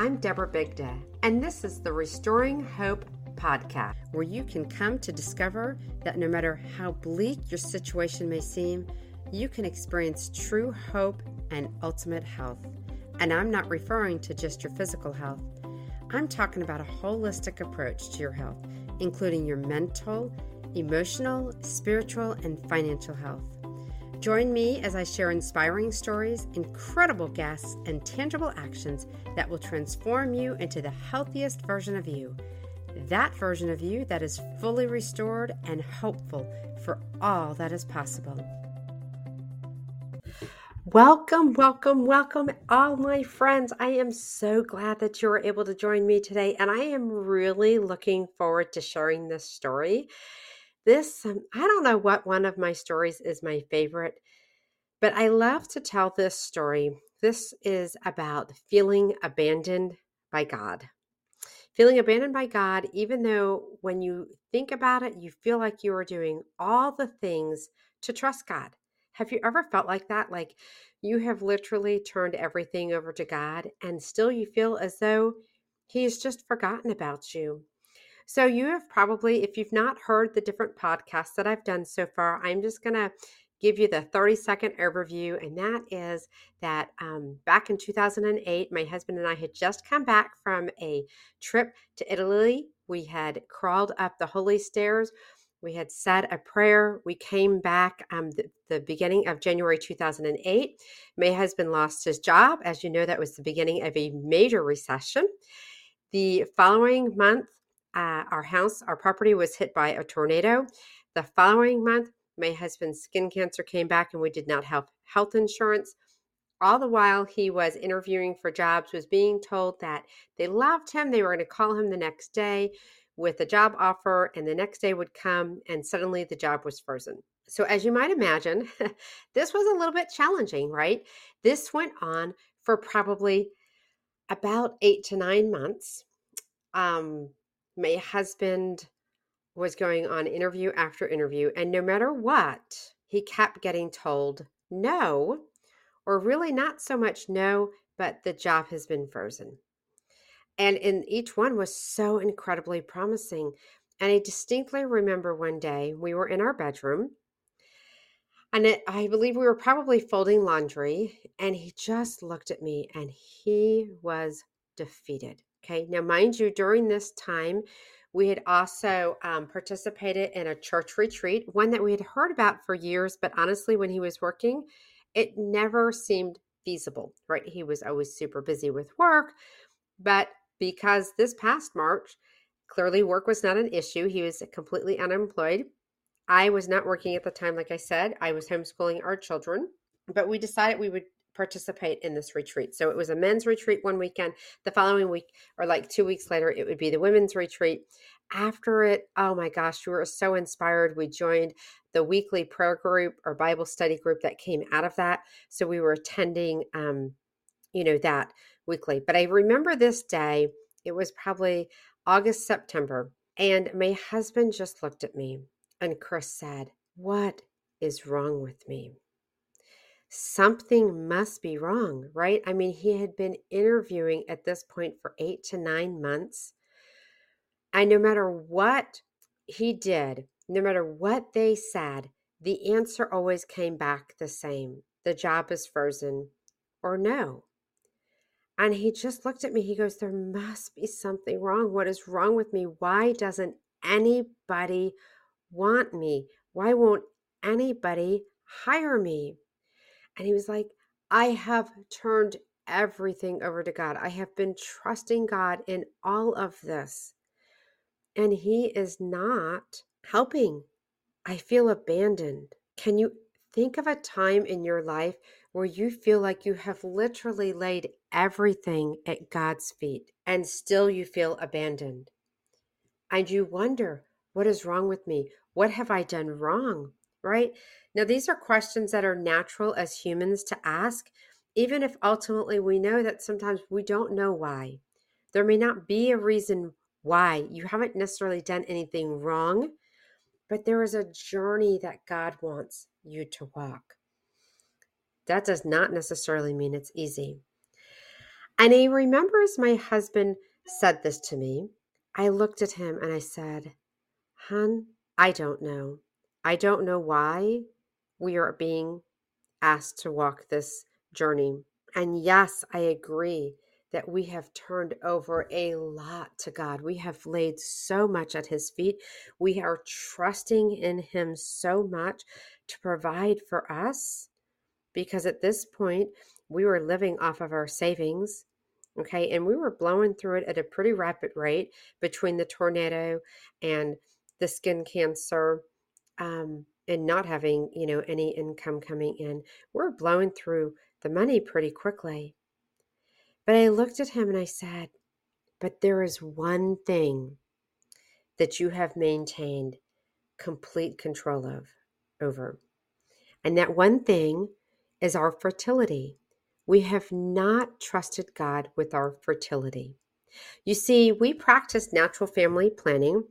I'm Deborah Bigda, and this is the Restoring Hope podcast, where you can come to discover that no matter how bleak your situation may seem, you can experience true hope and ultimate health. And I'm not referring to just your physical health, I'm talking about a holistic approach to your health, including your mental, emotional, spiritual, and financial health. Join me as I share inspiring stories, incredible guests, and tangible actions that will transform you into the healthiest version of you. That version of you that is fully restored and hopeful for all that is possible. Welcome, welcome, welcome, all my friends. I am so glad that you're able to join me today, and I am really looking forward to sharing this story. This, um, I don't know what one of my stories is my favorite, but I love to tell this story. This is about feeling abandoned by God. Feeling abandoned by God, even though when you think about it, you feel like you are doing all the things to trust God. Have you ever felt like that? Like you have literally turned everything over to God and still you feel as though He's just forgotten about you. So, you have probably, if you've not heard the different podcasts that I've done so far, I'm just going to give you the 30 second overview. And that is that um, back in 2008, my husband and I had just come back from a trip to Italy. We had crawled up the holy stairs. We had said a prayer. We came back um, the, the beginning of January 2008. My husband lost his job. As you know, that was the beginning of a major recession. The following month, uh, our house, our property was hit by a tornado. The following month, my husband's skin cancer came back and we did not have health insurance. All the while he was interviewing for jobs, was being told that they loved him. They were going to call him the next day with a job offer, and the next day would come, and suddenly the job was frozen. So, as you might imagine, this was a little bit challenging, right? This went on for probably about eight to nine months. Um, my husband was going on interview after interview, and no matter what, he kept getting told no, or really not so much no, but the job has been frozen. And in each one was so incredibly promising. And I distinctly remember one day we were in our bedroom, and it, I believe we were probably folding laundry, and he just looked at me and he was defeated. Okay. Now, mind you, during this time, we had also um, participated in a church retreat, one that we had heard about for years, but honestly, when he was working, it never seemed feasible, right? He was always super busy with work. But because this past March, clearly work was not an issue, he was completely unemployed. I was not working at the time, like I said, I was homeschooling our children, but we decided we would participate in this retreat. So it was a men's retreat one weekend. The following week, or like two weeks later, it would be the women's retreat. After it, oh my gosh, we were so inspired. We joined the weekly prayer group or Bible study group that came out of that. So we were attending, um, you know, that weekly. But I remember this day, it was probably August, September, and my husband just looked at me and Chris said, What is wrong with me? Something must be wrong, right? I mean, he had been interviewing at this point for eight to nine months. And no matter what he did, no matter what they said, the answer always came back the same the job is frozen or no. And he just looked at me. He goes, There must be something wrong. What is wrong with me? Why doesn't anybody want me? Why won't anybody hire me? And he was like, I have turned everything over to God. I have been trusting God in all of this. And he is not helping. I feel abandoned. Can you think of a time in your life where you feel like you have literally laid everything at God's feet and still you feel abandoned? And you wonder, what is wrong with me? What have I done wrong? Right? Now, these are questions that are natural as humans to ask, even if ultimately we know that sometimes we don't know why. There may not be a reason why. You haven't necessarily done anything wrong, but there is a journey that God wants you to walk. That does not necessarily mean it's easy. And he remembers my husband said this to me. I looked at him and I said, Hun, I don't know. I don't know why we are being asked to walk this journey. And yes, I agree that we have turned over a lot to God. We have laid so much at His feet. We are trusting in Him so much to provide for us because at this point, we were living off of our savings. Okay. And we were blowing through it at a pretty rapid rate between the tornado and the skin cancer um, and not having, you know, any income coming in. We're blowing through the money pretty quickly. But I looked at him and I said, But there is one thing that you have maintained complete control of over. And that one thing is our fertility. We have not trusted God with our fertility. You see, we practice natural family planning.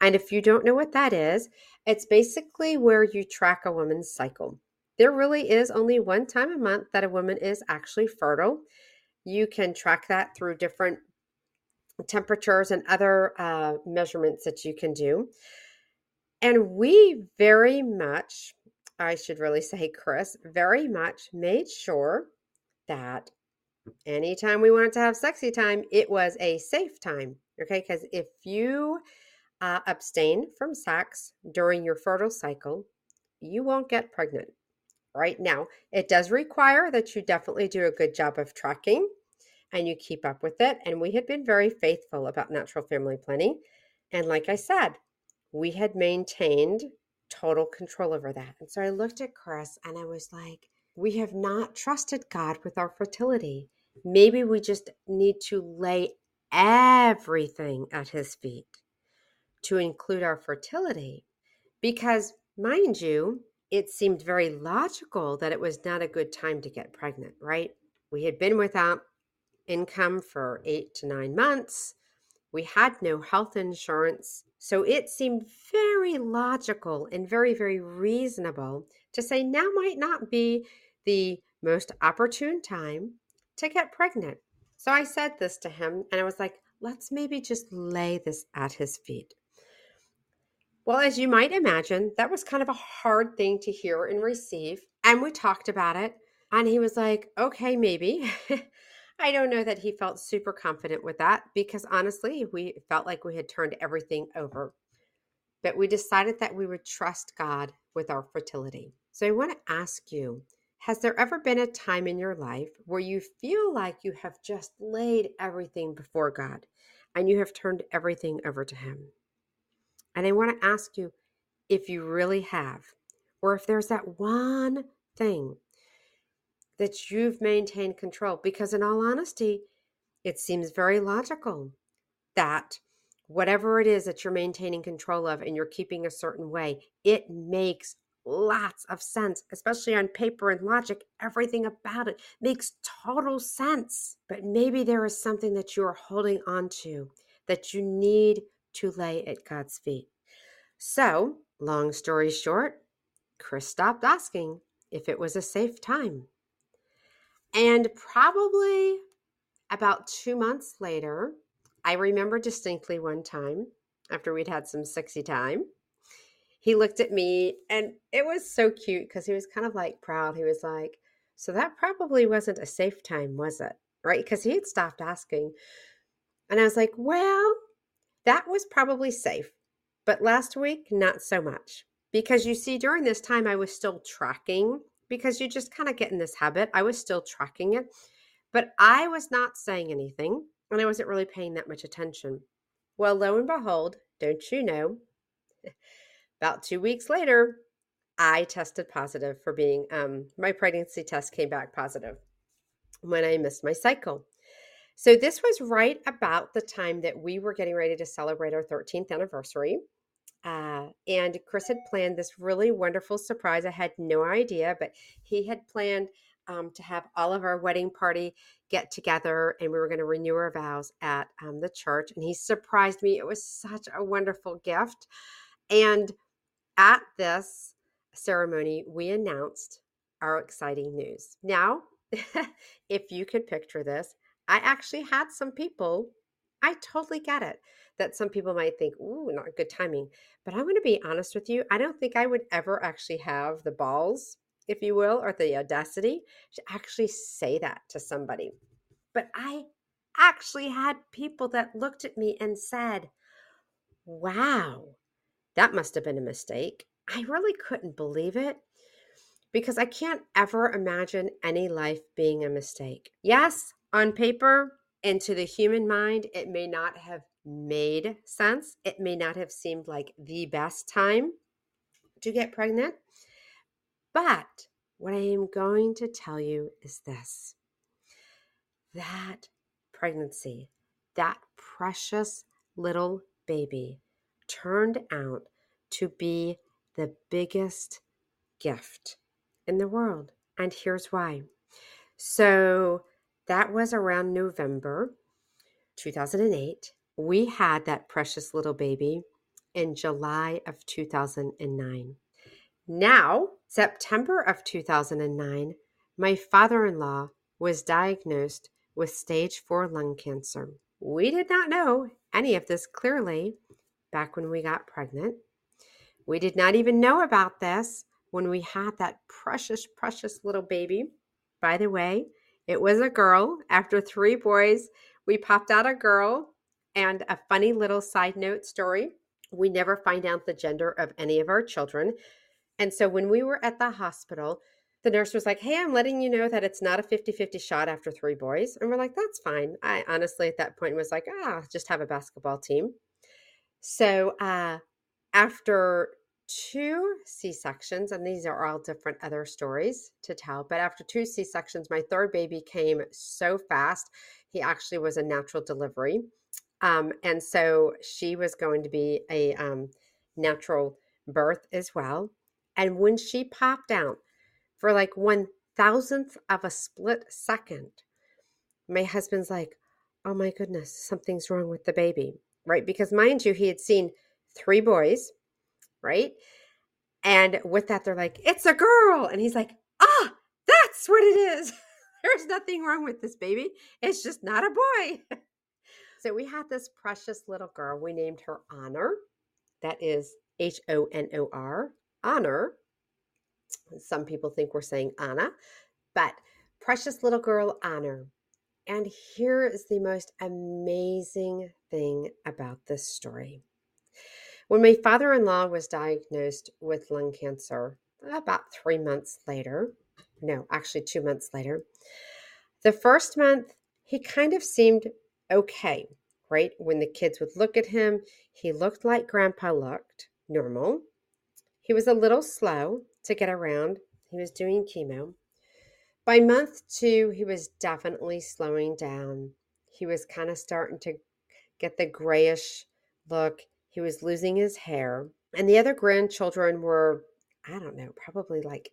And if you don't know what that is, it's basically where you track a woman's cycle. There really is only one time a month that a woman is actually fertile. You can track that through different temperatures and other uh, measurements that you can do. And we very much I should really say, Chris, very much made sure that anytime we wanted to have sexy time, it was a safe time. Okay. Because if you uh, abstain from sex during your fertile cycle, you won't get pregnant. Right now, it does require that you definitely do a good job of tracking and you keep up with it. And we had been very faithful about natural family planning. And like I said, we had maintained total control over that. And so I looked at Chris and I was like, we have not trusted God with our fertility. Maybe we just need to lay everything at his feet to include our fertility. Because, mind you, it seemed very logical that it was not a good time to get pregnant, right? We had been without income for eight to nine months. We had no health insurance. So it seemed very logical and very, very reasonable to say now might not be the most opportune time to get pregnant. So I said this to him and I was like, let's maybe just lay this at his feet. Well, as you might imagine, that was kind of a hard thing to hear and receive. And we talked about it. And he was like, okay, maybe. I don't know that he felt super confident with that because honestly, we felt like we had turned everything over. But we decided that we would trust God with our fertility. So I want to ask you Has there ever been a time in your life where you feel like you have just laid everything before God and you have turned everything over to Him? And I want to ask you if you really have, or if there's that one thing that you've maintained control. Because, in all honesty, it seems very logical that whatever it is that you're maintaining control of and you're keeping a certain way, it makes lots of sense, especially on paper and logic. Everything about it makes total sense. But maybe there is something that you are holding on to that you need to lay at God's feet. So, long story short, Chris stopped asking if it was a safe time. And probably about two months later, I remember distinctly one time after we'd had some sexy time, he looked at me and it was so cute because he was kind of like proud. He was like, So that probably wasn't a safe time, was it? Right? Because he had stopped asking. And I was like, Well, that was probably safe. But last week, not so much. Because you see, during this time, I was still tracking because you just kind of get in this habit. I was still tracking it, but I was not saying anything and I wasn't really paying that much attention. Well, lo and behold, don't you know, about two weeks later, I tested positive for being, um, my pregnancy test came back positive when I missed my cycle. So, this was right about the time that we were getting ready to celebrate our 13th anniversary. Uh, and Chris had planned this really wonderful surprise. I had no idea, but he had planned um, to have all of our wedding party get together and we were going to renew our vows at um, the church. And he surprised me. It was such a wonderful gift. And at this ceremony, we announced our exciting news. Now, if you could picture this, I actually had some people, I totally get it that some people might think, ooh, not good timing. But I'm going to be honest with you. I don't think I would ever actually have the balls, if you will, or the audacity to actually say that to somebody. But I actually had people that looked at me and said, wow, that must have been a mistake. I really couldn't believe it because I can't ever imagine any life being a mistake. Yes, on paper and to the human mind, it may not have made sense. It may not have seemed like the best time to get pregnant. But what I am going to tell you is this that pregnancy, that precious little baby, turned out to be the biggest gift in the world. And here's why. So that was around November 2008. We had that precious little baby in July of 2009. Now, September of 2009, my father in law was diagnosed with stage four lung cancer. We did not know any of this clearly back when we got pregnant. We did not even know about this when we had that precious, precious little baby. By the way, it was a girl. After three boys, we popped out a girl. And a funny little side note story we never find out the gender of any of our children. And so when we were at the hospital, the nurse was like, Hey, I'm letting you know that it's not a 50 50 shot after three boys. And we're like, That's fine. I honestly, at that point, was like, Ah, just have a basketball team. So uh, after two C sections, and these are all different other stories to tell, but after two C sections, my third baby came so fast. He actually was a natural delivery. Um, and so she was going to be a um, natural birth as well. And when she popped out for like one thousandth of a split second, my husband's like, oh my goodness, something's wrong with the baby right? Because mind you, he had seen three boys, right? And with that, they're like, it's a girl. And he's like, ah, that's what it is. There's nothing wrong with this baby. It's just not a boy. so we had this precious little girl. We named her Honor. That is H O N O R, Honor. Some people think we're saying Anna, but precious little girl Honor. And here is the most amazing thing about this story. When my father in law was diagnosed with lung cancer about three months later, no, actually two months later, the first month he kind of seemed okay, right? When the kids would look at him, he looked like grandpa looked, normal. He was a little slow to get around. He was doing chemo. By month two, he was definitely slowing down. He was kind of starting to get the grayish look. He was losing his hair. And the other grandchildren were, I don't know, probably like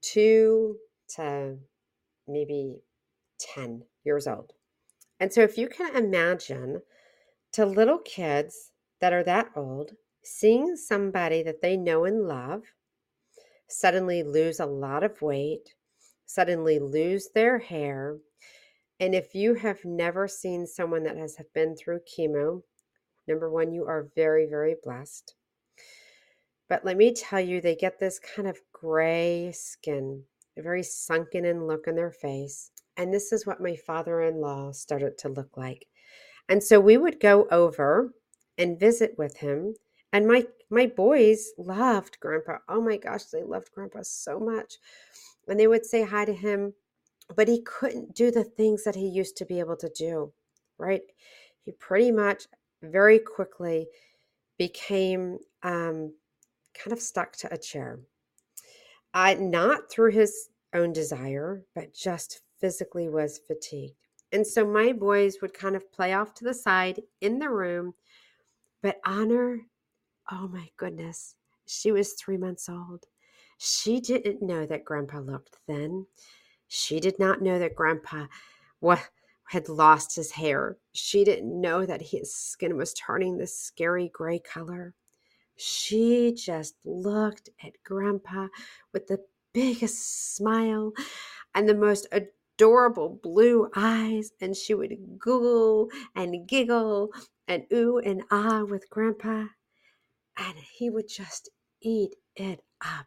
two to maybe 10 years old. And so, if you can imagine to little kids that are that old, seeing somebody that they know and love suddenly lose a lot of weight, suddenly lose their hair. And if you have never seen someone that has been through chemo, number one, you are very, very blessed. But let me tell you, they get this kind of gray skin, a very sunken in look on their face. And this is what my father in law started to look like. And so we would go over and visit with him. And my my boys loved grandpa. Oh my gosh, they loved grandpa so much and they would say hi to him, but he couldn't do the things that he used to be able to do, right? He pretty much very quickly became um, kind of stuck to a chair. Uh, not through his own desire, but just physically was fatigued. And so my boys would kind of play off to the side in the room. But Honor, oh my goodness, she was three months old. She didn't know that Grandpa looked thin. She did not know that Grandpa what had lost his hair. She didn't know that his skin was turning this scary gray color. She just looked at Grandpa with the biggest smile and the most adorable blue eyes, and she would Google and giggle and ooh and ah with Grandpa, and he would just eat it up.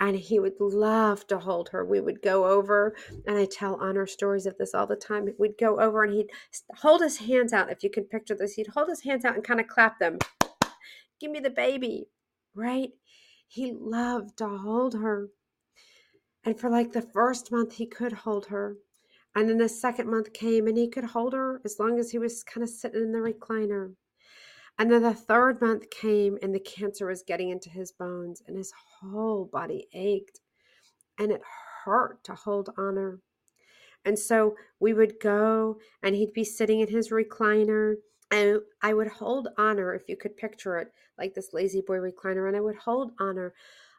And he would love to hold her. We would go over, and I tell Honor stories of this all the time. We'd go over, and he'd hold his hands out. If you can picture this, he'd hold his hands out and kind of clap them. Give me the baby, right? He loved to hold her. And for like the first month, he could hold her. And then the second month came and he could hold her as long as he was kind of sitting in the recliner. And then the third month came and the cancer was getting into his bones and his whole body ached. And it hurt to hold Honor. And so we would go and he'd be sitting in his recliner and I would hold Honor, if you could picture it, like this La-Z-Boy recliner, and I would hold Honor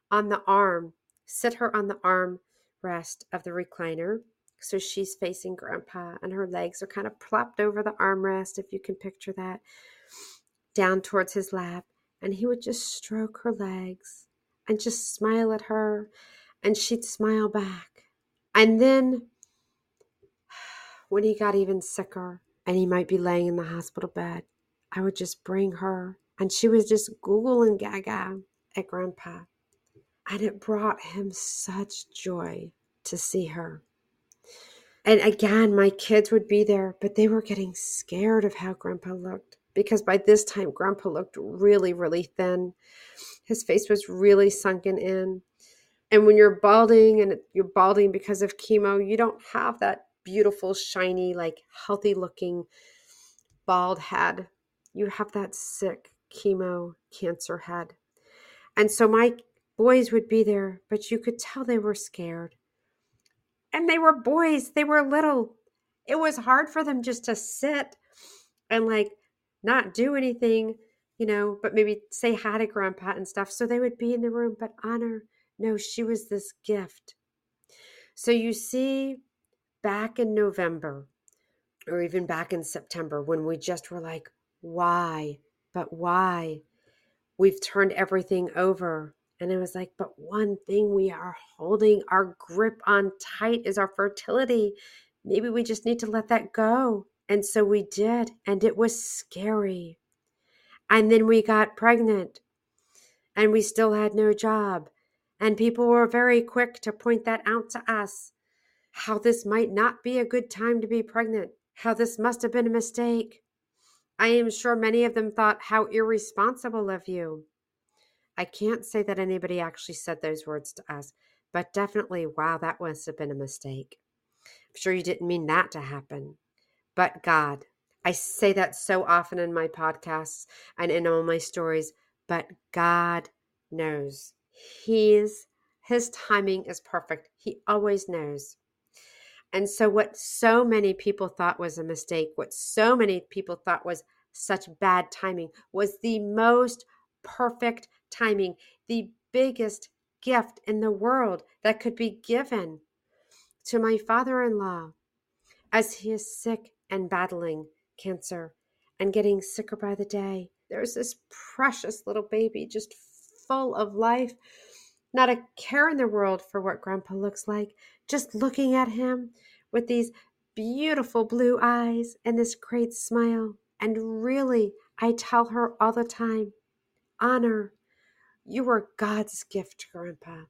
on the arm sit her on the arm rest of the recliner. So she's facing grandpa and her legs are kind of plopped over the armrest, if you can picture that, down towards his lap. And he would just stroke her legs and just smile at her, and she'd smile back. And then when he got even sicker and he might be laying in the hospital bed, I would just bring her and she was just Google and gaga at grandpa. And it brought him such joy to see her. And again, my kids would be there, but they were getting scared of how Grandpa looked because by this time, Grandpa looked really, really thin. His face was really sunken in. And when you're balding and you're balding because of chemo, you don't have that beautiful, shiny, like healthy looking bald head. You have that sick chemo cancer head. And so my Boys would be there, but you could tell they were scared. And they were boys, they were little. It was hard for them just to sit and like not do anything, you know, but maybe say hi to grandpa and stuff. So they would be in the room, but Honor, no, she was this gift. So you see, back in November, or even back in September, when we just were like, why? But why? We've turned everything over. And it was like, but one thing we are holding our grip on tight is our fertility. Maybe we just need to let that go. And so we did. And it was scary. And then we got pregnant and we still had no job. And people were very quick to point that out to us how this might not be a good time to be pregnant, how this must have been a mistake. I am sure many of them thought, how irresponsible of you. I can't say that anybody actually said those words to us, but definitely, wow, that must have been a mistake. I'm sure you didn't mean that to happen. But God, I say that so often in my podcasts and in all my stories, but God knows. He's his timing is perfect. He always knows. And so what so many people thought was a mistake, what so many people thought was such bad timing was the most perfect timing, the biggest gift in the world that could be given to my father in law as he is sick and battling cancer and getting sicker by the day. There's this precious little baby just full of life, not a care in the world for what grandpa looks like, just looking at him with these beautiful blue eyes and this great smile. And really, I tell her all the time honor, you were God's gift Grandpa.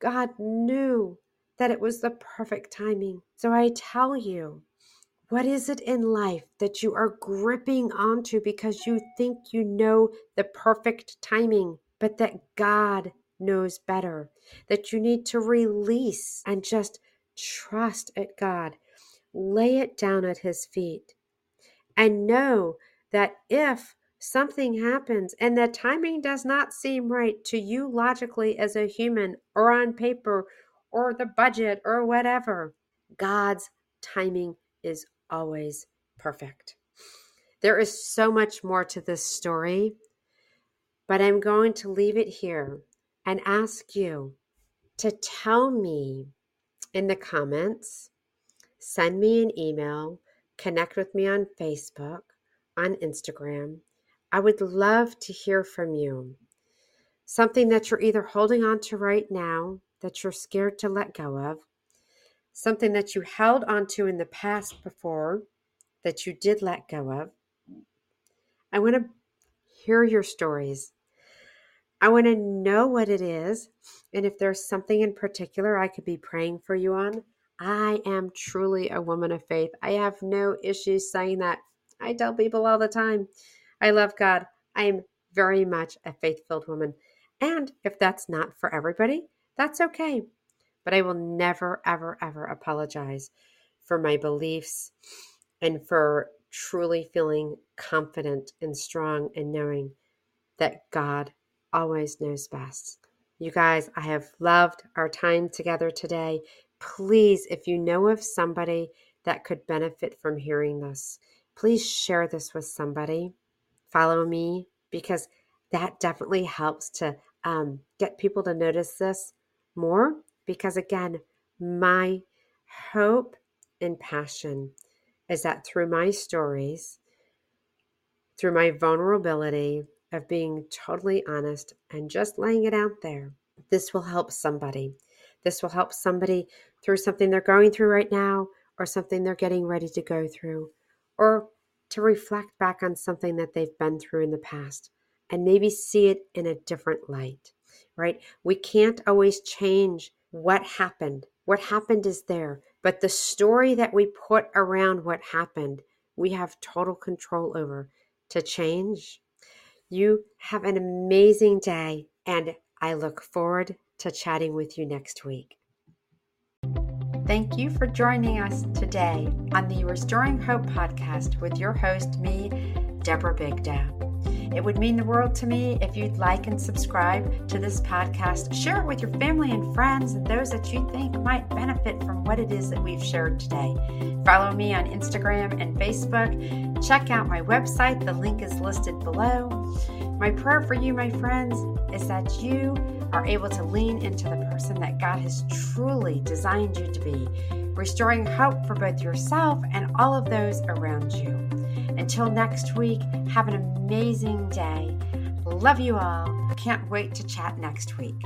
God knew that it was the perfect timing. So I tell you, what is it in life that you are gripping onto because you think you know the perfect timing, but that God knows better? That you need to release and just trust at God, lay it down at His feet, and know that if something happens and the timing does not seem right to you logically as a human or on paper or the budget or whatever, God's timing is always perfect. There is so much more to this story, but I'm going to leave it here and ask you to tell me in the comments, send me an email, connect with me on Facebook, on Instagram I would love to hear from you. Something that you're either holding on to right now that you're scared to let go of, something that you held onto in the past before that you did let go of. I want to hear your stories. I want to know what it is. And if there's something in particular I could be praying for you on, I am truly a woman of faith. I have no issues saying that. I tell people all the time, I love God. I am very much a faith filled woman. And if that's not for everybody, that's okay. But I will never, ever, ever apologize for my beliefs and for truly feeling confident and strong and knowing that God always knows best. You guys, I have loved our time together today. Please, if you know of somebody that could benefit from hearing this, please share this with somebody. Follow me because that definitely helps to um, get people to notice this more. Because again, my hope and passion is that through my stories, through my vulnerability of being totally honest and just laying it out there, this will help somebody. This will help somebody through something they're going through right now or something they're getting ready to go through or to reflect back on something that they've been through in the past and maybe see it in a different light, right? We can't always change what happened. What happened is there, but the story that we put around what happened, we have total control over to change. You have an amazing day, and I look forward to chatting with you next week. Thank you for joining us today on the Restoring Hope podcast with your host, me, Deborah Bigda. It would mean the world to me if you'd like and subscribe to this podcast. Share it with your family and friends and those that you think might benefit from what it is that we've shared today. Follow me on Instagram and Facebook. Check out my website, the link is listed below. My prayer for you, my friends, is that you are able to lean into the person that God has truly designed you to be, restoring hope for both yourself and all of those around you. Until next week, have an amazing day. Love you all. Can't wait to chat next week.